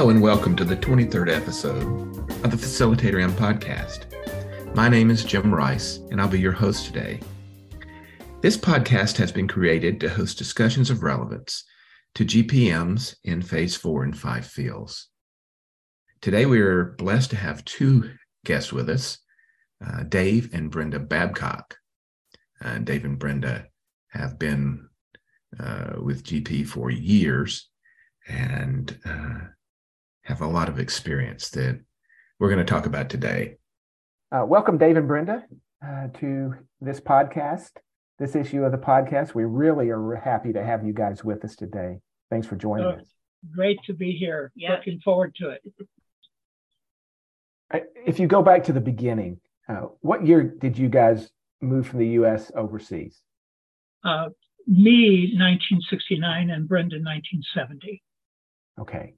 Hello and welcome to the 23rd episode of the Facilitator M podcast. My name is Jim Rice and I'll be your host today. This podcast has been created to host discussions of relevance to GPMs in phase four and five fields. Today we are blessed to have two guests with us, uh, Dave and Brenda Babcock. Uh, Dave and Brenda have been uh, with GP for years and uh, have a lot of experience that we're going to talk about today. Uh, welcome, Dave and Brenda, uh, to this podcast, this issue of the podcast. We really are happy to have you guys with us today. Thanks for joining oh, us. Great to be here. Yeah. Looking forward to it. If you go back to the beginning, uh, what year did you guys move from the U.S. overseas? Uh, me, 1969, and Brenda, 1970. Okay.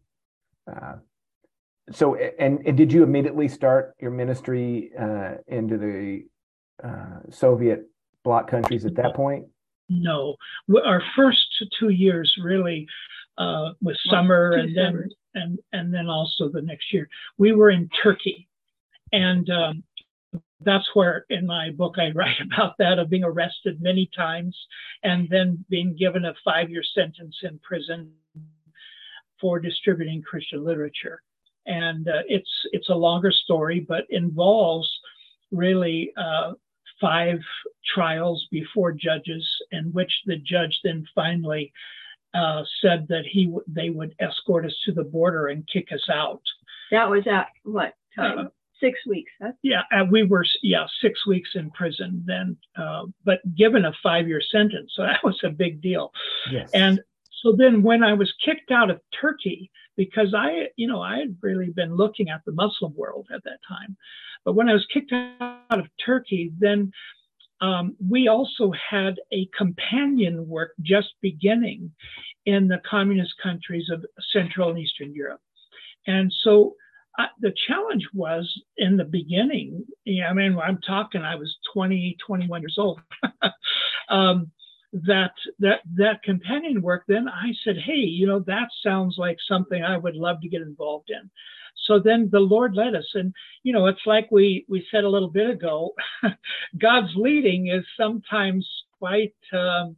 Uh, so, and, and, did you immediately start your ministry uh, into the uh, Soviet bloc countries at that point? No, our first two years really uh, was summer, and then and and then also the next year. We were in Turkey, and um, that's where in my book I write about that of being arrested many times and then being given a five-year sentence in prison for distributing Christian literature. And uh, it's it's a longer story, but involves really uh, five trials before judges, in which the judge then finally uh, said that he w- they would escort us to the border and kick us out. That was at what time? Uh, six weeks. Huh? Yeah, uh, we were yeah six weeks in prison then, uh, but given a five-year sentence, so that was a big deal. Yes. And so then when I was kicked out of Turkey, because I, you know, I had really been looking at the Muslim world at that time, but when I was kicked out of Turkey, then um, we also had a companion work just beginning in the communist countries of Central and Eastern Europe. And so uh, the challenge was in the beginning, yeah, I mean, I'm talking, I was 20, 21 years old. um, that that that companion work then i said hey you know that sounds like something i would love to get involved in. So then the lord led us and you know it's like we we said a little bit ago god's leading is sometimes quite um,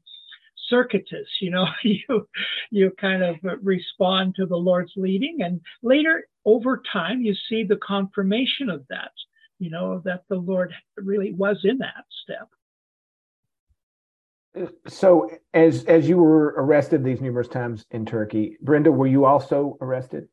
circuitous you know you you kind of respond to the lord's leading and later over time you see the confirmation of that you know that the lord really was in that step so as as you were arrested these numerous times in Turkey, Brenda, were you also arrested?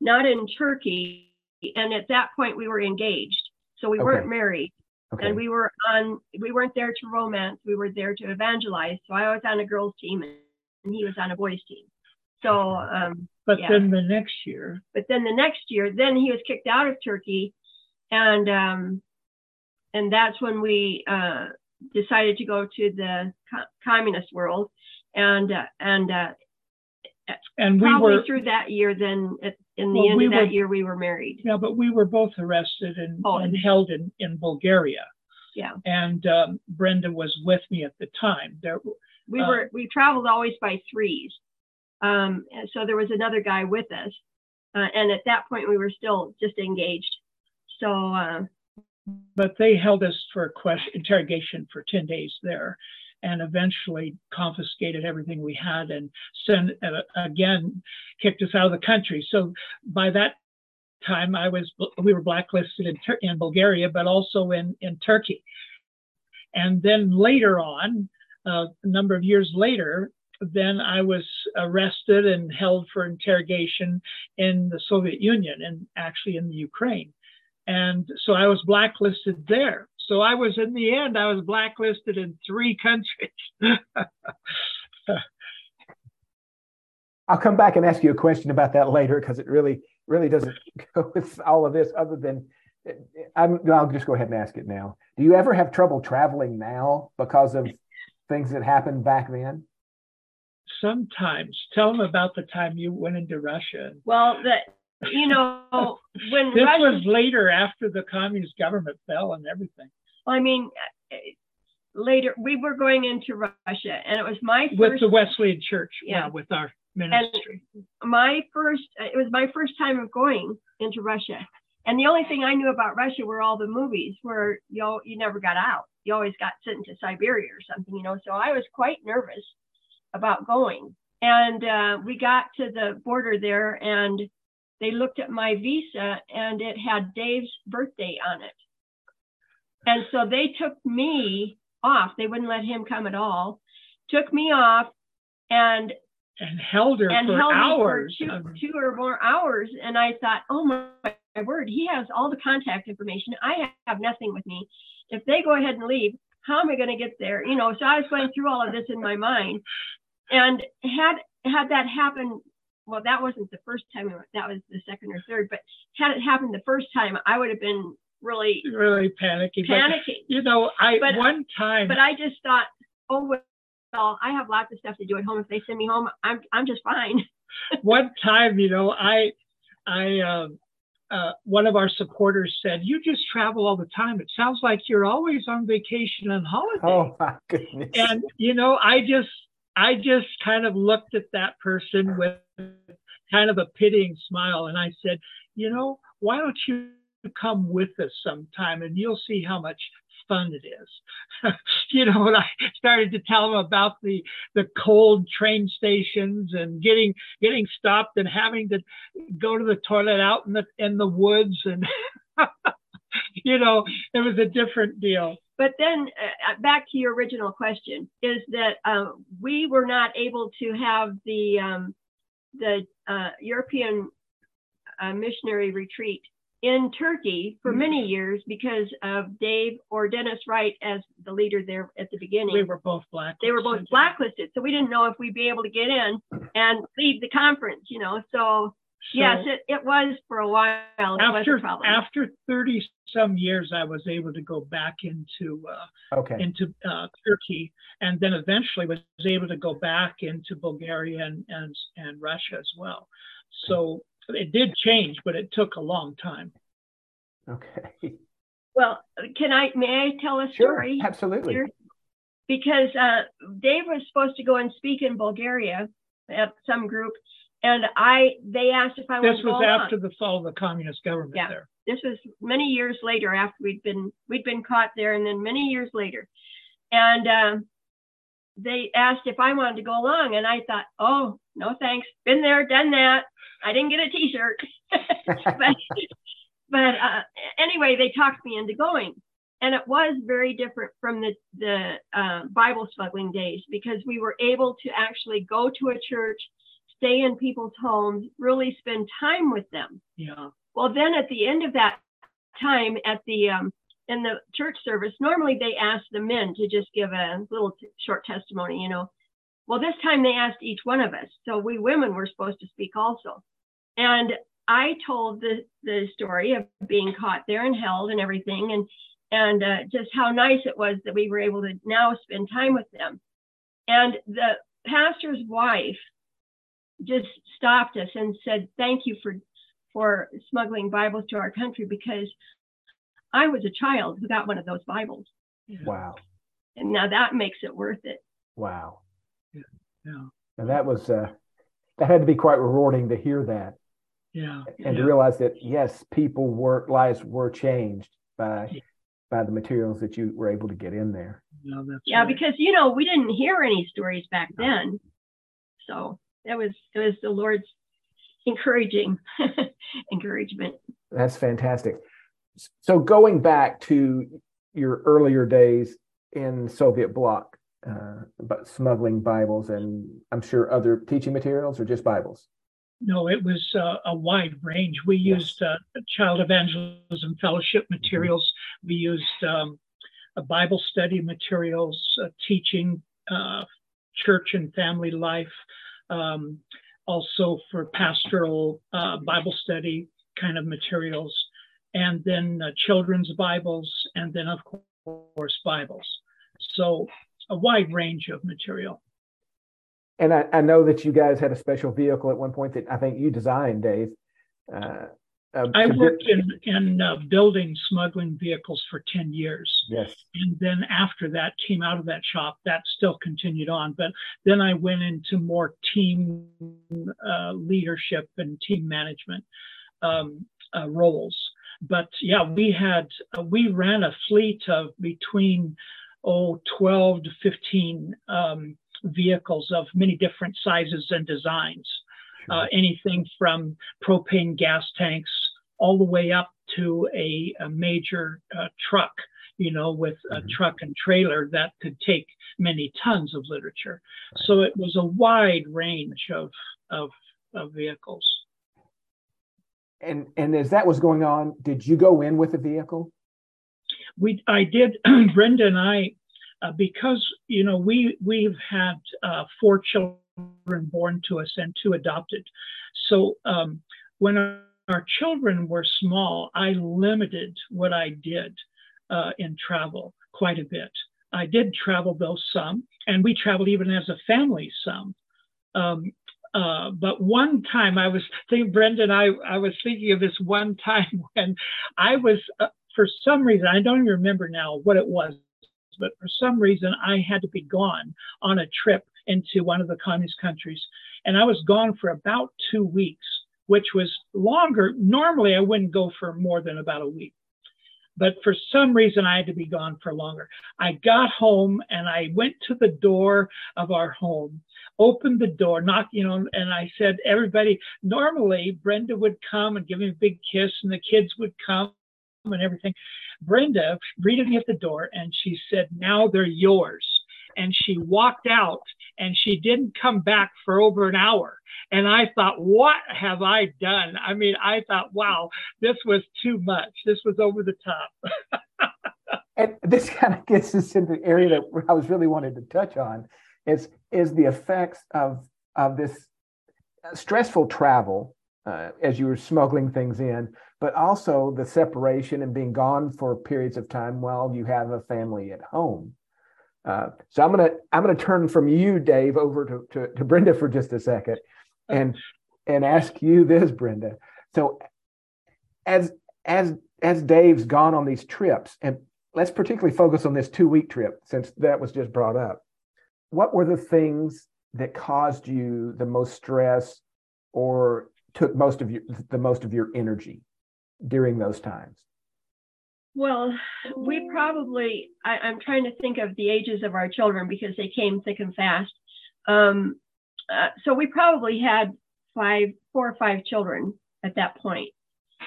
Not in Turkey, and at that point we were engaged, so we okay. weren't married, okay. and we were on. We weren't there to romance. We were there to evangelize. So I was on a girls' team, and he was on a boys' team. So, um, but yeah. then the next year, but then the next year, then he was kicked out of Turkey, and um, and that's when we. Uh, decided to go to the co- communist world, and uh, and uh, and we probably were through that year. Then at, in the well, end we of that were, year, we were married. Yeah, but we were both arrested and, oh, and held in in Bulgaria. Yeah, and um, Brenda was with me at the time. There, we uh, were we traveled always by threes. Um, so there was another guy with us, uh, and at that point we were still just engaged. So uh, but they held us for question, interrogation for 10 days there and eventually confiscated everything we had and sent uh, again kicked us out of the country so by that time i was we were blacklisted in, in bulgaria but also in in turkey and then later on uh, a number of years later then I was arrested and held for interrogation in the Soviet Union and actually in the Ukraine. And so I was blacklisted there. So I was, in the end, I was blacklisted in three countries. I'll come back and ask you a question about that later because it really, really doesn't go with all of this other than I'm, I'll just go ahead and ask it now. Do you ever have trouble traveling now because of things that happened back then? Sometimes. Tell them about the time you went into Russia. Well, the, you know, when this Russia, was later after the communist government fell and everything. I mean, later we were going into Russia, and it was my with the Wesleyan Church. Yeah, with our ministry. my first it was my first time of going into Russia. And the only thing I knew about Russia were all the movies where you you never got out. You always got sent to Siberia or something, you know. So I was quite nervous about going. And uh, we got to the border there and they looked at my visa and it had Dave's birthday on it. And so they took me off. They wouldn't let him come at all. Took me off and and held her and for held hours. me for two, two or more hours. And I thought, oh my, my word, he has all the contact information. I have nothing with me. If they go ahead and leave, how am I going to get there? You know, so I was going through all of this in my mind. And had had that happened, well, that wasn't the first time. That was the second or third. But had it happened the first time, I would have been really really panicky. But, panicking. you know, I But- one time But I just thought, oh well, I have lots of stuff to do at home. If they send me home, I'm I'm just fine. one time, you know, I, I, um, uh, one of our supporters said, "You just travel all the time. It sounds like you're always on vacation and holiday." Oh my goodness. And you know, I just, I just kind of looked at that person with kind of a pitying smile, and I said, "You know, why don't you come with us sometime, and you'll see how much." fun it is you know and i started to tell them about the the cold train stations and getting getting stopped and having to go to the toilet out in the in the woods and you know it was a different deal But then uh, back to your original question is that uh, we were not able to have the um, the uh, European uh, missionary retreat in Turkey for Mhm. many years because of Dave or Dennis Wright as the leader there at the beginning. we were both black they were both blacklisted, so we didn't know if we'd be able to get in and lead the conference. You know, so, yes, it, it was for a while. After a after 30 some years i was able to go back into uh, okay. into uh, turkey and then eventually was able to go back into bulgaria and and, and russia as well so it did change but it took a long time Okay. well, can I? May I tell a story? Sure. story? Absolutely. here? because uh, Dave was supposed to go and speak in Bulgaria at some group, and I they asked if I this wanted to go This was after the fall of the communist government Yeah. there. This was many years later after we'd been we'd been caught there, and then many years later, and um, they asked if I wanted to go along, and I thought, oh no thanks, been there, done that. I didn't get a T-shirt, but but uh, anyway, they talked me into going, and it was very different from the the uh, Bible smuggling days because we were able to actually go to a church, stay in people's homes, really spend time with them. yeah Well, then at the end of that time, at the um, in the church service, normally they ask the men to just give a little t- short testimony, you know. Well, this time they asked each one of us, so we women were supposed to speak also. And I told the the story of being caught there and held and everything, and and uh, just how nice it was that we were able to now spend time with them. And the pastor's wife just stopped us and said, "Thank you for for smuggling Bibles to our country because I was a child who got one of those Bibles. wow. And now that makes it worth it. Wow. yeah And that was uh, that had to be quite rewarding to hear that yeah and yeah. to realize that yes, people were lives were changed by Yeah. by the materials that you were able to get in there. No, that's Yeah, right. because you know, we didn't hear any stories back then. So it was it was the Lord's encouraging encouragement. That's fantastic. So going back to your earlier days in Soviet bloc, uh, but smuggling Bibles and I'm sure other teaching materials or just Bibles. No, it was uh, a wide range. We Yes. used uh, child evangelism fellowship materials. We used um, a Bible study materials, uh, teaching uh, church and family life, um, also for pastoral uh, Bible study kind of materials, and then uh, children's Bibles, and then, of course, Bibles. So a wide range of material. And I, I know that you guys had a special vehicle at one point that I think you designed, Dave, uh, Uh, I worked in in uh, building smuggling vehicles for ten years, yes. and then after that came out of that shop. That still continued on, but then I went into more team uh, leadership and team management um, uh, roles. But yeah, we had uh, we ran a fleet of between oh 12 to 15 um, vehicles of many different sizes and designs uh, anything from propane gas tanks all the way up to a, a major uh, truck, you know, with a Mhm. truck and trailer that could take many tons of literature. Right. So it was a wide range of, of, of vehicles. And and as that was going on, did you go in with a vehicle? we I did Brenda and I uh, because you know we we've had uh, four children born to us and two adopted. So um, when our, children were small, I limited what I did uh, in travel quite a bit. I did travel though some, and we traveled even as a family some. Um, uh, but one time I was thinking, Brenda, I, I was thinking of this one time when I was uh, for some reason, I don't even remember now what it was, but for some reason, I had to be gone on a trip into one of the communist countries. And I was gone for about two weeks, which was longer. Normally, I wouldn't go for more than about a week. But for some reason, I had to be gone for longer. I got home and I went to the door of our home, opened the door, knocked, you know, and I said, everybody, normally Brenda would come and give me a big kiss and the kids would come and everything. Brenda greeted me at the door and she said, Now they're yours. And she walked out and she didn't come back for over an hour. And I thought, What have I done? I mean, I thought, wow, this was too much. This was over the top. And this kind of gets us into the area that I was really wanted to touch on is is the effects of of this stressful travel uh, as you were smuggling things in, but also the separation and being gone for periods of time while you have a family at home. Uh, so I'm gonna I'm gonna turn from you, Dave, over to, to, to Brenda for just a second, and and ask you this, Brenda. So as as as Dave's gone on these trips, and let's particularly focus on this two week trip since that was just brought up. What were the things that caused you the most stress or took most of your the most of your energy during those times? Well, we probably, I, I'm trying to think of the ages of our children because they came thick and fast. Um, uh, so we probably had five, four or five children at that point,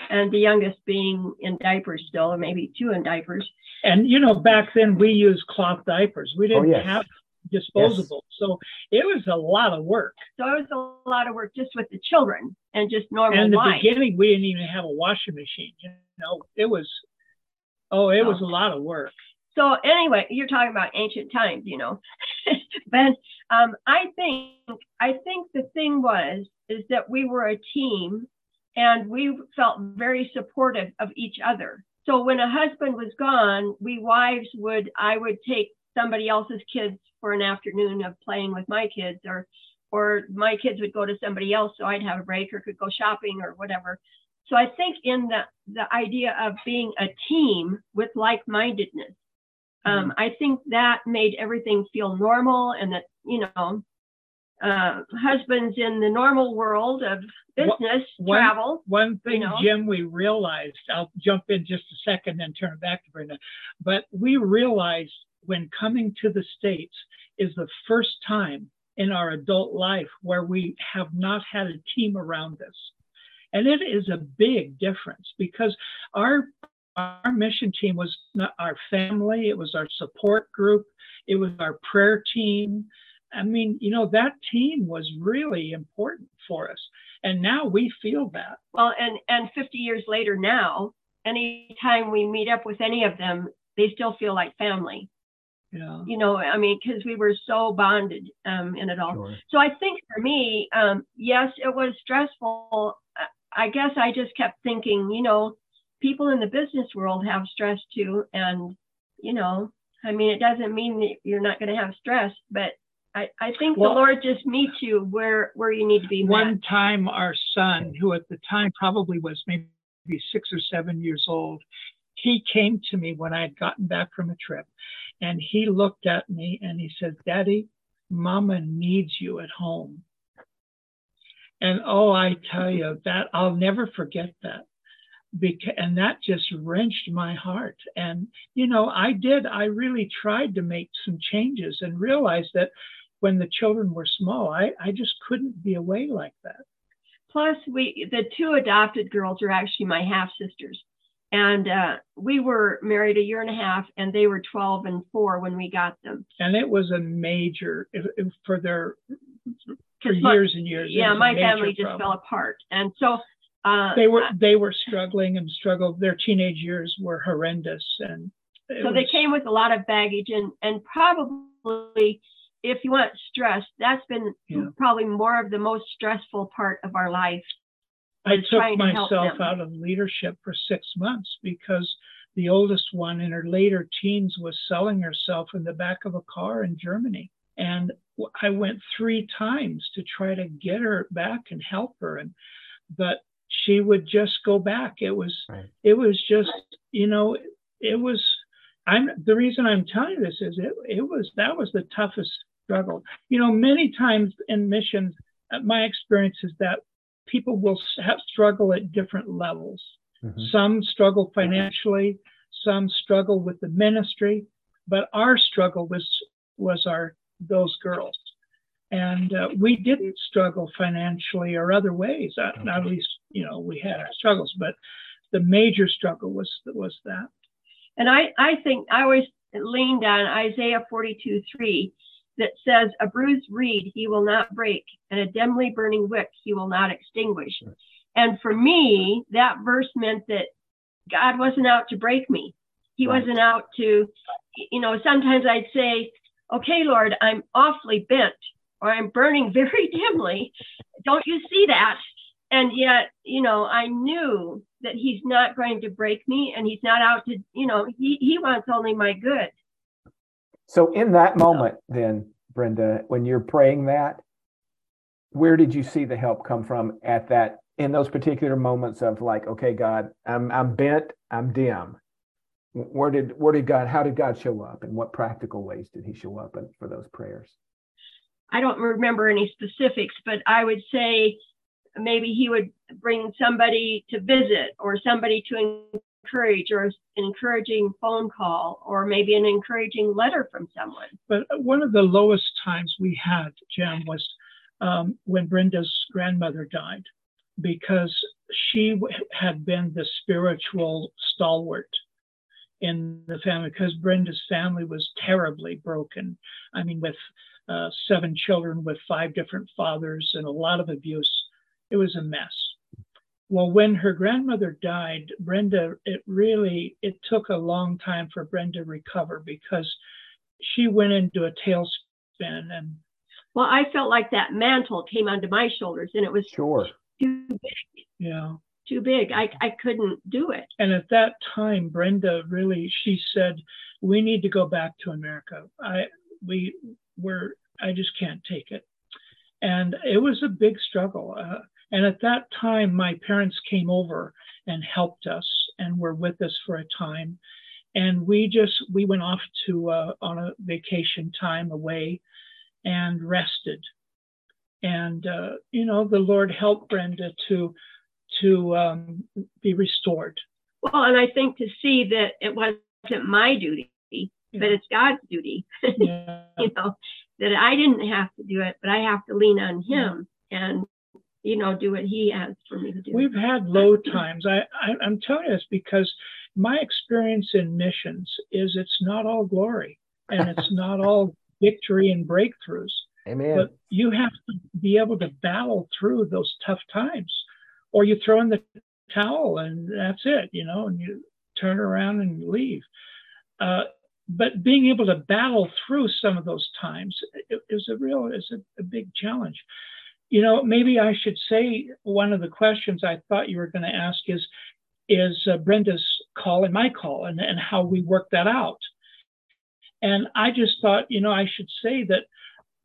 and the youngest being in diapers still, or maybe two in diapers. And, you know, back then we used cloth diapers. We didn't yes. have disposable. So it was a lot of work. So it was a lot of work just with the children and just normal And in the life. beginning, we didn't even have a washing machine. You know, it was, oh, it was a lot of work. So anyway, you're talking about ancient times, you know. but um, I think I think the thing was is that we were a team, and we felt very supportive of each other. So when a husband was gone, we wives would I would take somebody else's kids for an afternoon of playing with my kids, or or my kids would go to somebody else, so I'd have a break, or could go shopping or whatever. So I think in the the idea of being a team with like-mindedness um, I think that made everything feel normal, and that you know, uh, husbands in the normal world of business One- travel. One thing, know? Jim, we realized, I'll jump in just a second and turn it back to Brenda, but we realized when coming to the States is the first time in our adult life where we have not had a team around us. And it is a big difference because our our mission team was not our family, it was our support group, it was our prayer team. I mean, you know, that team was really important for us. And now we feel that. Well, and and 50 years later now, anytime we meet up with any of them, they still feel like family. Yeah. You know, I mean, because we were so bonded um, in it all. Sure. So I think for me, um, yes, it was stressful. I- guess I just kept thinking, you know, people in the business world have stress too, and you know, I mean, it doesn't mean that you're not going to have stress, but I, I think Well- the Lord just meets you where where you need to be met. One time, our son, who at the time probably was maybe maybe six or seven years old. He came to me when I had gotten back from a trip and he looked at me and he said, Daddy, Mama needs you at home. And oh, I tell you that I'll never forget that. Because, and that just wrenched my heart. And, you know, I did, I really tried to make some changes and realized that when the children were small, I, I just couldn't be away like that. Plus, we the two adopted girls are actually my half sisters, and uh, we were married a year and a half, and they were 12 and four when we got them. And it was a major for their for years and years. Yeah, my family just problem. fell apart, and so uh, they were they were struggling and struggled. Their teenage years were horrendous, and so was, they came with a lot of baggage, and and probably if you want stress, that's been yeah. probably more of the most stressful part of our life. I took myself out of leadership for six months because the oldest one in her later teens was selling herself in the back of a car in Germany. And I went three times to try to get her back and help her. And but she would just go back. It was right. it was just, you know, it was I'm the reason I'm telling you this is it it was that was the toughest struggle. You know, many times in missions, uh, my experience is that people will have struggle at different levels. Mm-hmm. Some struggle financially, some struggle with the ministry, but our struggle was was our those girls, and uh, we didn't struggle financially or other ways. At, at least, you know, we had our struggles, but the major struggle was was that. And I I think I always leaned on Isaiah 42 3 that says, A bruised reed he will not break, and a dimly burning wick he will not extinguish. And for me, that verse meant that God wasn't out to break me. He right. wasn't out to, you know, sometimes I'd say, Okay, Lord, I'm awfully bent, or I'm burning very dimly. Don't you see that? And yet, you know, I knew that he's not going to break me and he's not out to, you know, he, he wants only my good. So in that moment, then, Brenda, when you're praying that, where did you see the help come from at that in those particular moments of like, okay, God, I'm I'm bent, I'm dim. Where did where did God how did God show up and what practical ways did he show up in, for those prayers? I don't remember any specifics, but I would say maybe he would bring somebody to visit or somebody to encourage or an encouraging phone call or maybe an encouraging letter from someone. But one of the lowest times we had, Jim, was um, when Brenda's grandmother died because she had been the spiritual stalwart in the family because Brenda's family was terribly broken. I mean, with uh, seven children with five different fathers and a lot of abuse. It was a mess. Well, when her grandmother died, Brenda, it really it took a long time for Brenda to recover because she went into a tailspin and well, I felt like that mantle came onto my shoulders and it was sure too big. Yeah. Too big. I, I couldn't do it. And at that time, Brenda really she said, We need to go back to America. I we were I just can't take it. And it was a big struggle. Uh, and at that time, my parents came over and helped us and were with us for a time. And we just we went off to uh, on a vacation time away and rested. And uh, you know, the Lord helped Brenda to to um, be restored. Well, and I think to see that it wasn't my duty, yeah. but it's God's duty. Yeah. you know, that I didn't have to do it, but I have to lean on Him. Yeah. And you know, do what he asked for me to do. We've had low times. I, I am telling you this because my experience in missions is it's not all glory and it's not all victory and breakthroughs. Amen. But you have to be able to battle through those tough times, or you throw in the towel and that's it, you know, and you turn around and leave. Uh, but being able to battle through some of those times is a real is a, a big challenge. You know, maybe I should say one of the questions I thought you were going to ask is is uh, Brenda's call and my call and, and how we work that out. And I just thought, you know, I should say that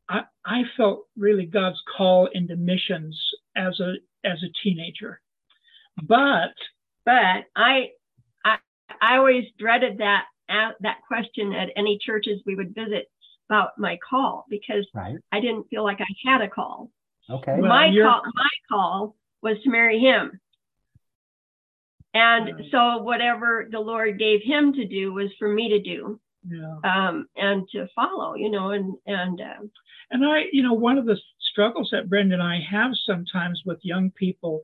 I, I felt really God's call into missions as a as a teenager. But but I, I, I always dreaded that that question at any churches we would visit about my call because right. I didn't feel like I had a call. Okay. Well, my call, my call was to marry him. And right. so whatever the Lord gave him to do was for me to do. Yeah. Um, and to follow, you know, and and uh, and I, you know, one of the struggles that Brenda and I have sometimes with young people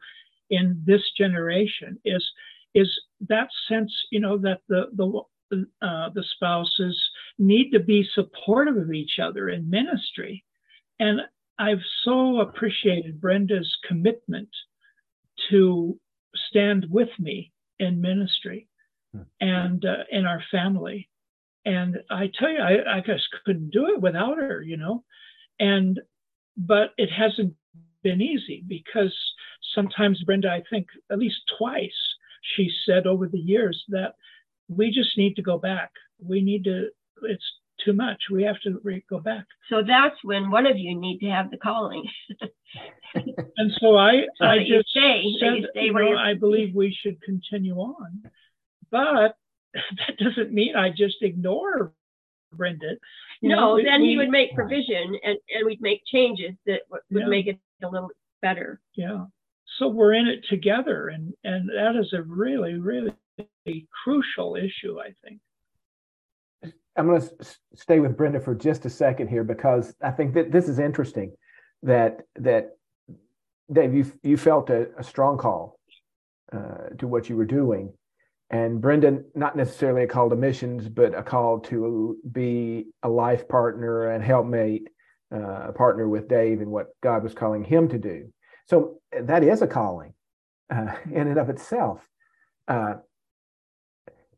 in this generation is is that sense, you know, that the the uh, the spouses need to be supportive of each other in ministry, and I've so appreciated Brenda's commitment to stand with me in ministry hmm. and uh, in our family. And I tell you, I, I just couldn't do it without her, you know. And but it hasn't been easy because sometimes Brenda, I think at least twice, she said over the years that we just need to go back. We need to. It's too much. We have to re- go back. So that's when one of you need to have the calling. and so I, so I just stay, said, you know, I believe we should continue on, but that doesn't mean I just ignore Brenda. You no, know, then we, he would make provision and, and we'd make changes that would yeah. make it a little better. Yeah. So we're in it together, and and that is a really, really crucial issue, I think. I'm going to stay with Brenda for just a second here because I think that this is interesting. That that Dave, you you felt a, a strong call uh, to what you were doing, and Brenda, not necessarily a call to missions, but a call to be a life partner and helpmate, uh, a partner with Dave in what God was calling him to do. So that is a calling uh, in and of itself. Uh,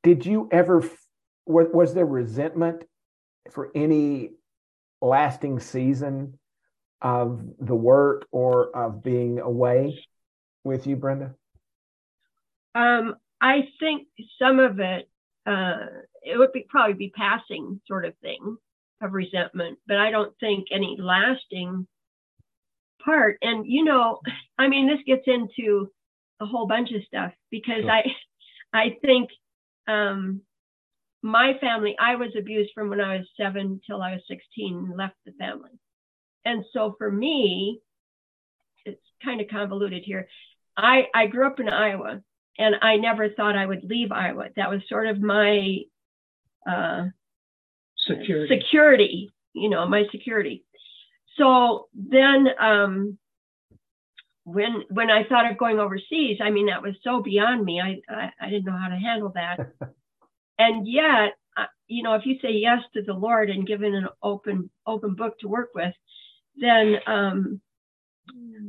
did you ever was, was there resentment for any lasting season of the work or of being away with you, Brenda? Um, I think some of it, uh, it would be, probably be passing sort of thing of resentment, but I don't think any lasting part. And you know, I mean, this gets into a whole bunch of stuff because sure. I, I think um, my family, I was abused from when I was seven till I was 16 and left the family. And so for me, it's kind of convoluted here. I, I grew up in Iowa and I never thought I would leave Iowa. That was sort of my uh, security. security, you know, my security. So then um, when when I thought of going overseas, I mean, that was so beyond me. I, I, I didn't know how to handle that. and yet uh, you know if you say yes to the lord and given an open open book to work with then um,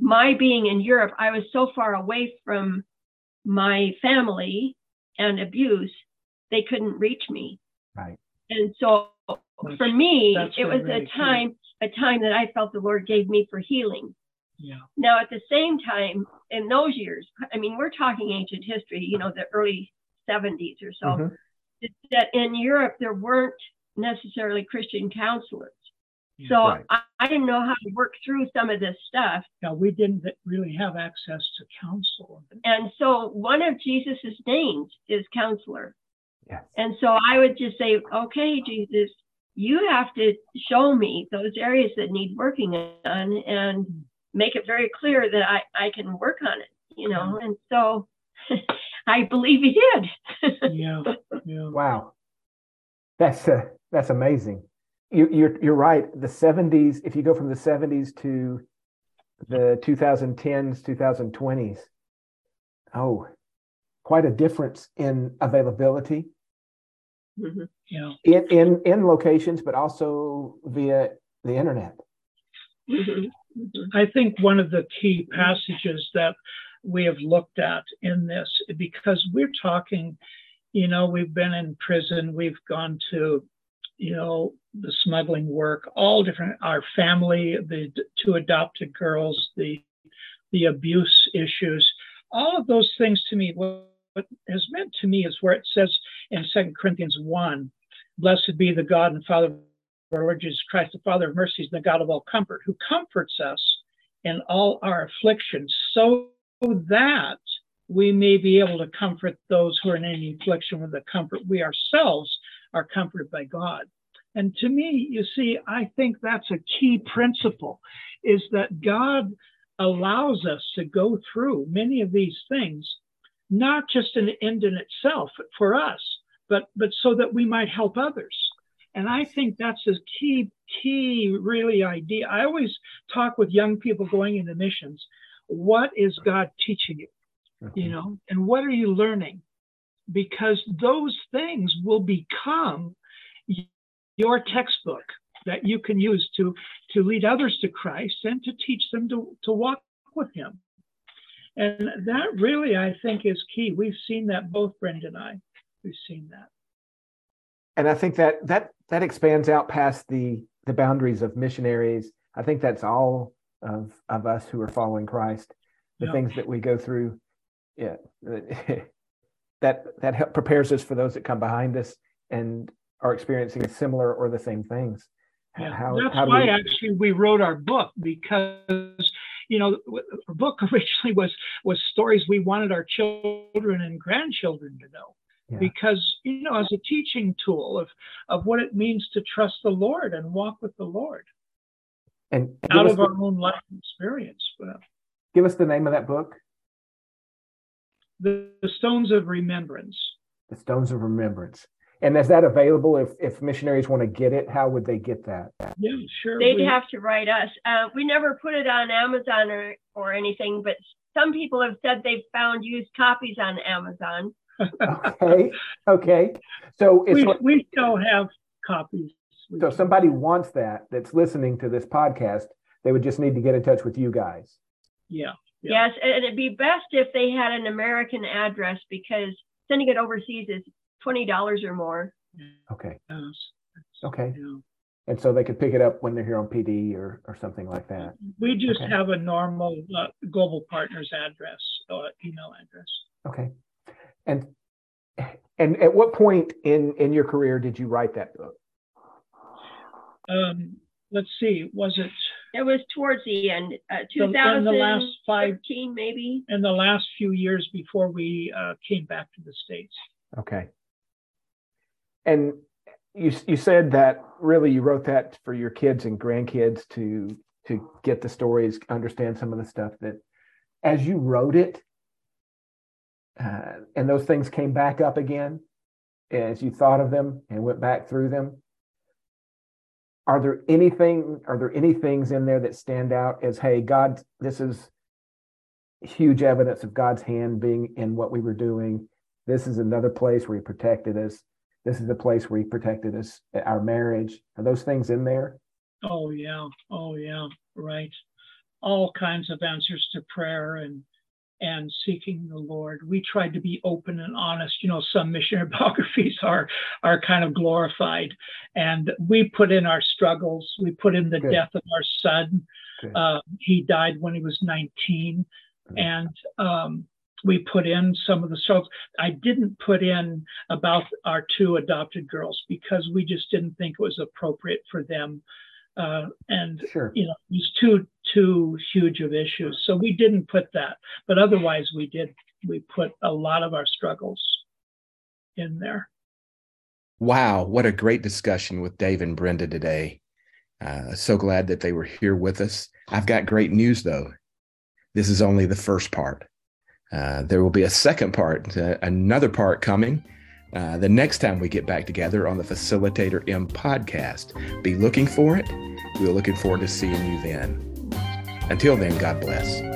my being in europe i was so far away from my family and abuse they couldn't reach me right and so that's, for me it was really a time key. a time that i felt the lord gave me for healing yeah. Now, at the same time, in those years, I mean, we're talking ancient history, you know, the early 70s or so. Mm-hmm that in Europe there weren't necessarily Christian counselors. Yeah, so right. I, I, didn't know how to work through some of this stuff. Yeah, we didn't really have access to counsel. And so one of Jesus's names is counselor. Yes. And so I would just say, okay, Jesus, you have to show me those areas that need working on and make it very clear that I, I can work on it, you know. And so I believe he did. yeah, yeah. Wow, that's uh, that's amazing. You, you're you're right. The '70s. If you go from the '70s to the 2010s, 2020s, oh, quite a difference in availability. Mm-hmm. Yeah. In in in locations, but also via the internet. Mm-hmm. mm-hmm. I think one of the key passages that we have looked at in this because we're talking, you know, we've been in prison, we've gone to, you know, the smuggling work, all different, our family, the two adopted girls, the the abuse issues, all of those things to me, what, has meant to me is where it says in Second Corinthians 1, blessed be the God and Father of our Lord Jesus Christ, the Father of mercies, and the God of all comfort, who comforts us in all our afflictions, so that we may be able to comfort those who are in any affliction with the comfort we ourselves are comforted by God. And to me, you see, I think that's a key principle is that God allows us to go through many of these things, not just an end in itself for us, but but so that we might help others. And I think that's a key, key really idea. I always talk with young people going into missions. What is God teaching you? Mm-hmm. You know, and what are you learning? Because those things will become your textbook that you can use to to lead others to Christ and to teach them to, to walk with him. And that really I think is key. We've seen that both Brenda and I. We've seen that. And I think that that that expands out past the the boundaries of missionaries. I think that's all of of us who are following Christ. The yeah. things that we go through, yeah, that that help, prepares us for those that come behind us and are experiencing similar or the same things. Yeah, how, that's how why we... actually we wrote our book because you know our book originally was was stories we wanted our children and grandchildren to know yeah. because you know as a teaching tool of of what it means to trust the Lord and walk with the Lord and out of the, our own life experience. Uh, give us the name of that book. The, the Stones of Remembrance. The Stones of Remembrance. And is that available if, if missionaries want to get it? How would they get that? Yeah, sure. They'd we... have to write us. Uh, we never put it on Amazon or, or anything, but some people have said they've found used copies on Amazon. okay. Okay. So we, we still have copies. So if somebody wants that that's listening to this podcast, they would just need to get in touch with you guys. Yeah. yeah. Yes, and it'd be best if they had an American address because sending it overseas is twenty dollars or more. Okay. Okay. Yeah. And so they could pick it up when they're here on PD or, or something like that. We just okay. have a normal uh, Global Partners address, uh, email address. Okay. And and at what point in in your career did you write that book? Um, let's see. Was it? It was towards the end, uh, 2015 the last five, maybe. In the last few years before we uh, came back to the states. Okay and you you said that really you wrote that for your kids and grandkids to to get the stories, understand some of the stuff that as you wrote it, uh, and those things came back up again as you thought of them and went back through them. Are there anything? Are there any things in there that stand out as, hey, God, this is huge evidence of God's hand being in what we were doing. This is another place where He protected us this is the place where he protected us our marriage. Are those things in there? Oh yeah. Oh yeah. Right. All kinds of answers to prayer and and seeking the lord. We tried to be open and honest. You know some missionary biographies are are kind of glorified. And we put in our struggles. We put in the Good. death of our son. Uh, he died when he was 19 and um, we put in some of the struggles. I didn't put in about our two adopted girls because we just didn't think it was appropriate for them. Uh, and sure. you know, it was too too huge of issues. So we didn't put that. But otherwise we did we put a lot of our struggles in there. Wow, what a great discussion with Dave and Brenda today. Uh, so glad that they were here with us. I've got great news though. This is only the first part. Uh, there will be a second part, uh, another part coming uh, the next time we get back together on the Facilitator M podcast. Be looking for it. We're looking forward to seeing you then. Until then, God bless.